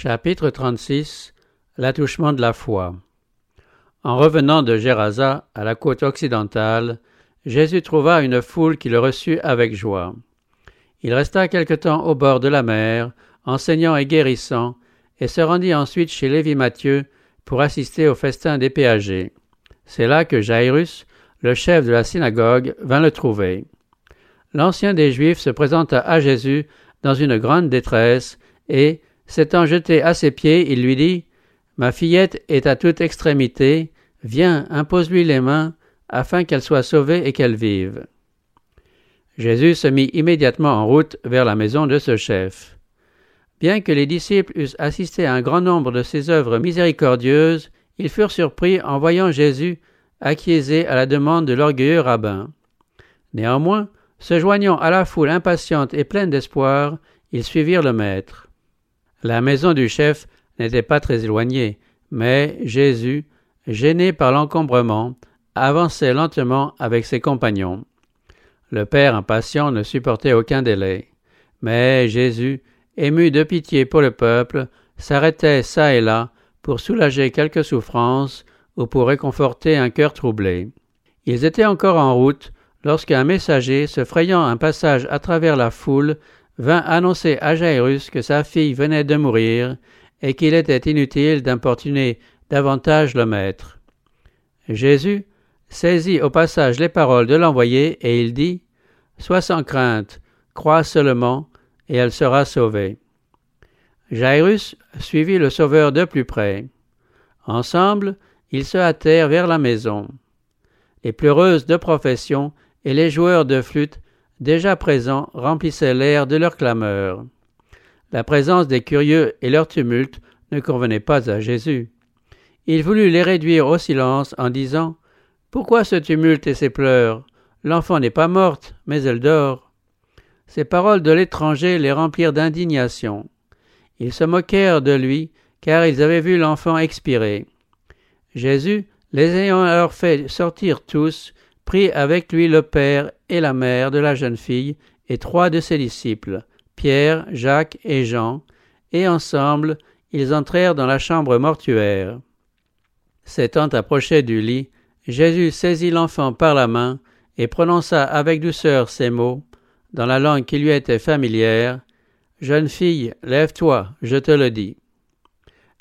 Chapitre 36 L'attouchement de la foi En revenant de Gérasa à la côte occidentale, Jésus trouva une foule qui le reçut avec joie. Il resta quelque temps au bord de la mer, enseignant et guérissant, et se rendit ensuite chez Lévi Matthieu pour assister au festin des péagers. C'est là que Jairus, le chef de la synagogue, vint le trouver. L'ancien des Juifs se présenta à Jésus dans une grande détresse, et, S'étant jeté à ses pieds, il lui dit Ma fillette est à toute extrémité, viens, impose-lui les mains, afin qu'elle soit sauvée et qu'elle vive. Jésus se mit immédiatement en route vers la maison de ce chef. Bien que les disciples eussent assisté à un grand nombre de ses œuvres miséricordieuses, ils furent surpris en voyant Jésus acquiescer à la demande de l'orgueilleux rabbin. Néanmoins, se joignant à la foule impatiente et pleine d'espoir, ils suivirent le Maître. La maison du chef n'était pas très éloignée, mais Jésus, gêné par l'encombrement, avançait lentement avec ses compagnons. Le père impatient ne supportait aucun délai. Mais Jésus, ému de pitié pour le peuple, s'arrêtait çà et là pour soulager quelques souffrances ou pour réconforter un cœur troublé. Ils étaient encore en route lorsqu'un messager, se frayant un passage à travers la foule, vint annoncer à Jairus que sa fille venait de mourir et qu'il était inutile d'importuner davantage le maître. Jésus saisit au passage les paroles de l'envoyé et il dit Sois sans crainte, crois seulement, et elle sera sauvée. Jairus suivit le Sauveur de plus près. Ensemble, ils se hâtèrent vers la maison. Les pleureuses de profession et les joueurs de flûte déjà présents remplissaient l'air de leurs clameurs. La présence des curieux et leur tumulte ne convenaient pas à Jésus. Il voulut les réduire au silence en disant Pourquoi ce tumulte et ces pleurs? L'enfant n'est pas morte, mais elle dort. Ces paroles de l'étranger les remplirent d'indignation. Ils se moquèrent de lui, car ils avaient vu l'enfant expirer. Jésus, les ayant alors fait sortir tous, prit avec lui le père et la mère de la jeune fille et trois de ses disciples, Pierre, Jacques et Jean, et ensemble ils entrèrent dans la chambre mortuaire. S'étant approché du lit, Jésus saisit l'enfant par la main et prononça avec douceur ces mots, dans la langue qui lui était familière. Jeune fille, lève-toi, je te le dis.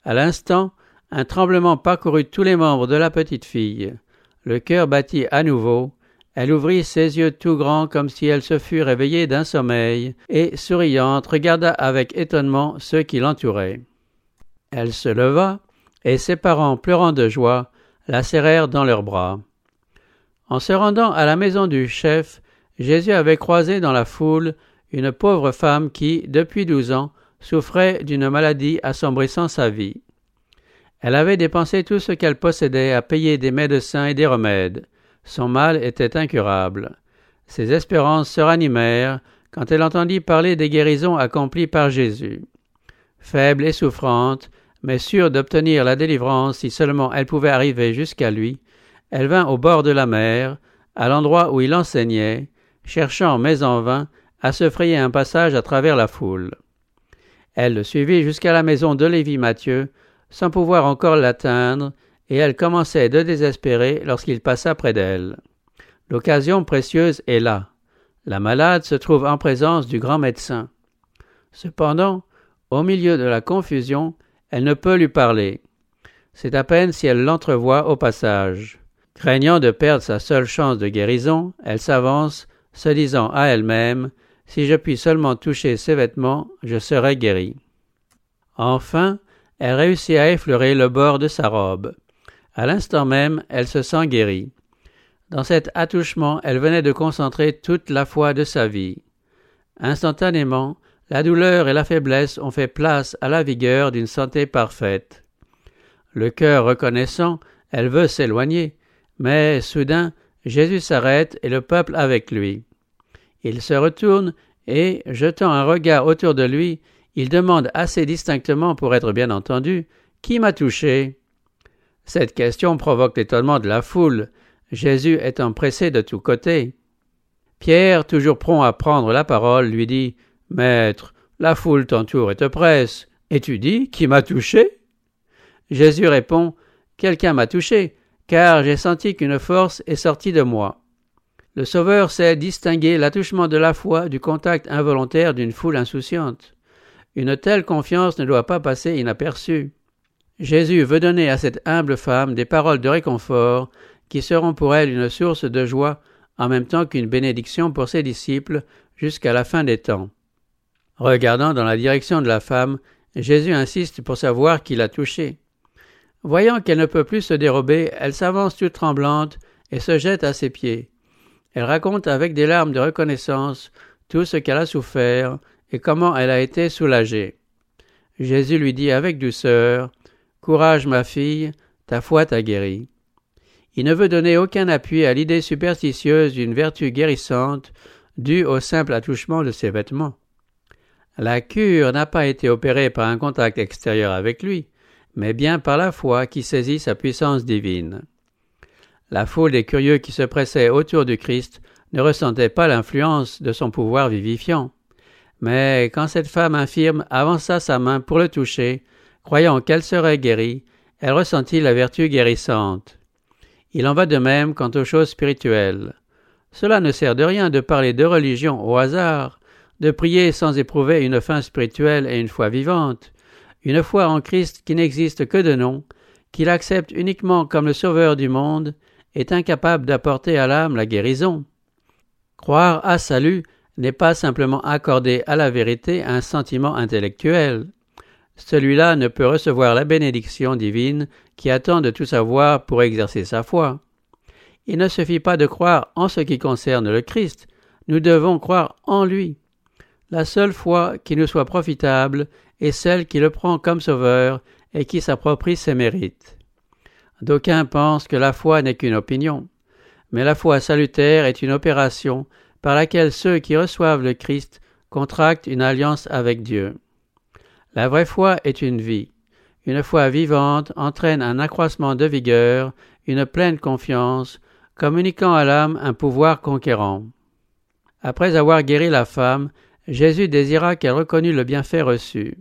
À l'instant, un tremblement parcourut tous les membres de la petite fille. Le cœur battit à nouveau, elle ouvrit ses yeux tout grands comme si elle se fût réveillée d'un sommeil, et, souriante, regarda avec étonnement ceux qui l'entouraient. Elle se leva, et ses parents, pleurant de joie, la serrèrent dans leurs bras. En se rendant à la maison du chef, Jésus avait croisé dans la foule une pauvre femme qui, depuis douze ans, souffrait d'une maladie assombrissant sa vie. Elle avait dépensé tout ce qu'elle possédait à payer des médecins et des remèdes. Son mal était incurable. Ses espérances se ranimèrent quand elle entendit parler des guérisons accomplies par Jésus. Faible et souffrante, mais sûre d'obtenir la délivrance si seulement elle pouvait arriver jusqu'à lui, elle vint au bord de la mer, à l'endroit où il enseignait, cherchant, mais en vain, à se frayer un passage à travers la foule. Elle le suivit jusqu'à la maison de Lévi Matthieu, sans pouvoir encore l'atteindre, et elle commençait de désespérer lorsqu'il passa près d'elle. L'occasion précieuse est là. La malade se trouve en présence du grand médecin. Cependant, au milieu de la confusion, elle ne peut lui parler. C'est à peine si elle l'entrevoit au passage. Craignant de perdre sa seule chance de guérison, elle s'avance, se disant à elle-même Si je puis seulement toucher ses vêtements, je serai guérie. Enfin, elle réussit à effleurer le bord de sa robe. À l'instant même, elle se sent guérie. Dans cet attouchement, elle venait de concentrer toute la foi de sa vie. Instantanément, la douleur et la faiblesse ont fait place à la vigueur d'une santé parfaite. Le cœur reconnaissant, elle veut s'éloigner, mais soudain Jésus s'arrête et le peuple avec lui. Il se retourne et, jetant un regard autour de lui, il demande assez distinctement pour être bien entendu Qui m'a touché Cette question provoque l'étonnement de la foule, Jésus étant pressé de tous côtés. Pierre, toujours prompt à prendre la parole, lui dit Maître, la foule t'entoure et te presse. Et tu dis, qui m'a touché? Jésus répond, Quelqu'un m'a touché, car j'ai senti qu'une force est sortie de moi. Le Sauveur sait distinguer l'attouchement de la foi du contact involontaire d'une foule insouciante. Une telle confiance ne doit pas passer inaperçue. Jésus veut donner à cette humble femme des paroles de réconfort qui seront pour elle une source de joie en même temps qu'une bénédiction pour ses disciples jusqu'à la fin des temps. Regardant dans la direction de la femme, Jésus insiste pour savoir qui l'a touchée. Voyant qu'elle ne peut plus se dérober, elle s'avance toute tremblante et se jette à ses pieds. Elle raconte avec des larmes de reconnaissance tout ce qu'elle a souffert et comment elle a été soulagée. Jésus lui dit avec douceur Courage, ma fille, ta foi t'a guérie. Il ne veut donner aucun appui à l'idée superstitieuse d'une vertu guérissante due au simple attouchement de ses vêtements. La cure n'a pas été opérée par un contact extérieur avec lui, mais bien par la foi qui saisit sa puissance divine. La foule des curieux qui se pressaient autour du Christ ne ressentait pas l'influence de son pouvoir vivifiant. Mais quand cette femme infirme avança sa main pour le toucher, croyant qu'elle serait guérie, elle ressentit la vertu guérissante. Il en va de même quant aux choses spirituelles. Cela ne sert de rien de parler de religion au hasard, de prier sans éprouver une fin spirituelle et une foi vivante, une foi en Christ qui n'existe que de nom, qu'il accepte uniquement comme le Sauveur du monde, est incapable d'apporter à l'âme la guérison. Croire à salut n'est pas simplement accorder à la vérité un sentiment intellectuel. Celui-là ne peut recevoir la bénédiction divine qui attend de tout savoir pour exercer sa foi. Il ne suffit pas de croire en ce qui concerne le Christ, nous devons croire en lui. La seule foi qui nous soit profitable est celle qui le prend comme sauveur et qui s'approprie ses mérites. D'aucuns pensent que la foi n'est qu'une opinion, mais la foi salutaire est une opération par laquelle ceux qui reçoivent le Christ contractent une alliance avec Dieu. La vraie foi est une vie. Une foi vivante entraîne un accroissement de vigueur, une pleine confiance, communiquant à l'âme un pouvoir conquérant. Après avoir guéri la femme, Jésus désira qu'elle reconnût le bienfait reçu.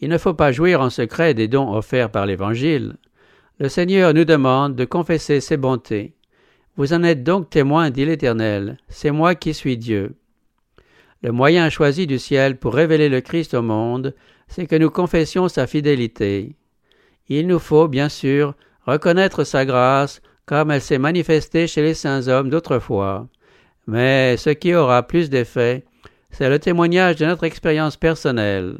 Il ne faut pas jouir en secret des dons offerts par l'Évangile. Le Seigneur nous demande de confesser ses bontés. Vous en êtes donc témoins, dit l'Éternel, c'est moi qui suis Dieu. Le moyen choisi du ciel pour révéler le Christ au monde, c'est que nous confessions sa fidélité. Il nous faut, bien sûr, reconnaître sa grâce comme elle s'est manifestée chez les saints hommes d'autrefois. Mais ce qui aura plus d'effet, c'est le témoignage de notre expérience personnelle.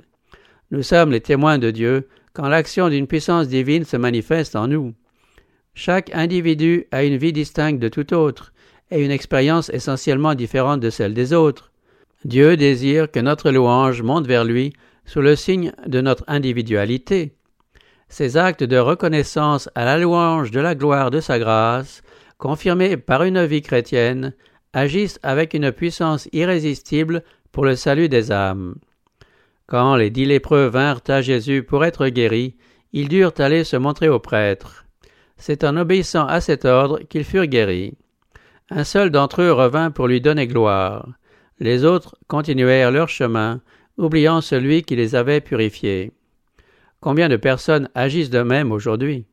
Nous sommes les témoins de Dieu quand l'action d'une puissance divine se manifeste en nous. Chaque individu a une vie distincte de tout autre et une expérience essentiellement différente de celle des autres. Dieu désire que notre louange monte vers lui sous le signe de notre individualité. Ces actes de reconnaissance à la louange de la gloire de sa grâce, confirmés par une vie chrétienne, agissent avec une puissance irrésistible pour le salut des âmes. Quand les dix lépreux vinrent à Jésus pour être guéris, ils durent aller se montrer aux prêtres. C'est en obéissant à cet ordre qu'ils furent guéris. Un seul d'entre eux revint pour lui donner gloire. Les autres continuèrent leur chemin, oubliant celui qui les avait purifiés. Combien de personnes agissent de même aujourd'hui?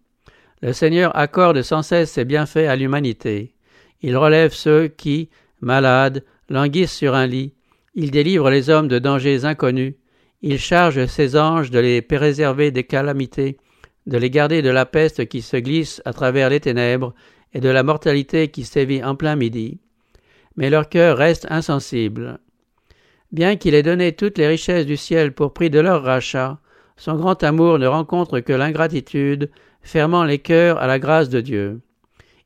Le Seigneur accorde sans cesse ses bienfaits à l'humanité. Il relève ceux qui, malades, languissent sur un lit, il délivre les hommes de dangers inconnus. Il charge ses anges de les préserver des calamités, de les garder de la peste qui se glisse à travers les ténèbres et de la mortalité qui sévit en plein midi. Mais leur cœur reste insensible. Bien qu'il ait donné toutes les richesses du ciel pour prix de leur rachat, son grand amour ne rencontre que l'ingratitude, fermant les cœurs à la grâce de Dieu.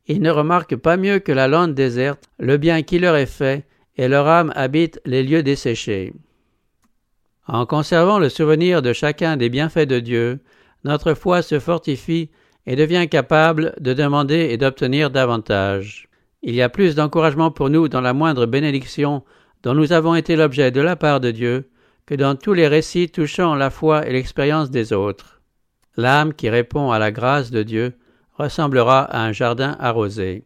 Ils ne remarquent pas mieux que la lande déserte le bien qui leur est fait et leur âme habite les lieux desséchés. En conservant le souvenir de chacun des bienfaits de Dieu, notre foi se fortifie et devient capable de demander et d'obtenir davantage. Il y a plus d'encouragement pour nous dans la moindre bénédiction dont nous avons été l'objet de la part de Dieu que dans tous les récits touchant la foi et l'expérience des autres. L'âme qui répond à la grâce de Dieu ressemblera à un jardin arrosé.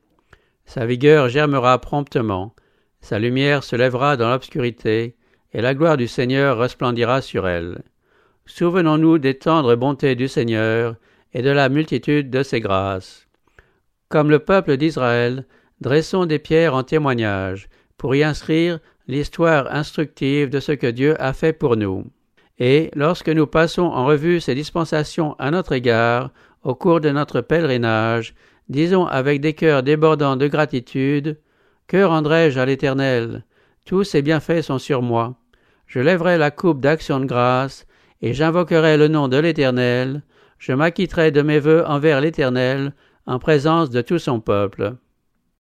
Sa vigueur germera promptement, sa lumière se lèvera dans l'obscurité, et la gloire du Seigneur resplendira sur elle. Souvenons-nous des tendres bontés du Seigneur et de la multitude de ses grâces. Comme le peuple d'Israël, dressons des pierres en témoignage, pour y inscrire l'histoire instructive de ce que Dieu a fait pour nous. Et lorsque nous passons en revue ces dispensations à notre égard, au cours de notre pèlerinage, disons avec des cœurs débordants de gratitude, Que rendrai-je à l'Éternel? Tous ses bienfaits sont sur moi. Je lèverai la coupe d'action de grâce, et j'invoquerai le nom de l'Éternel, je m'acquitterai de mes vœux envers l'Éternel, en présence de tout son peuple.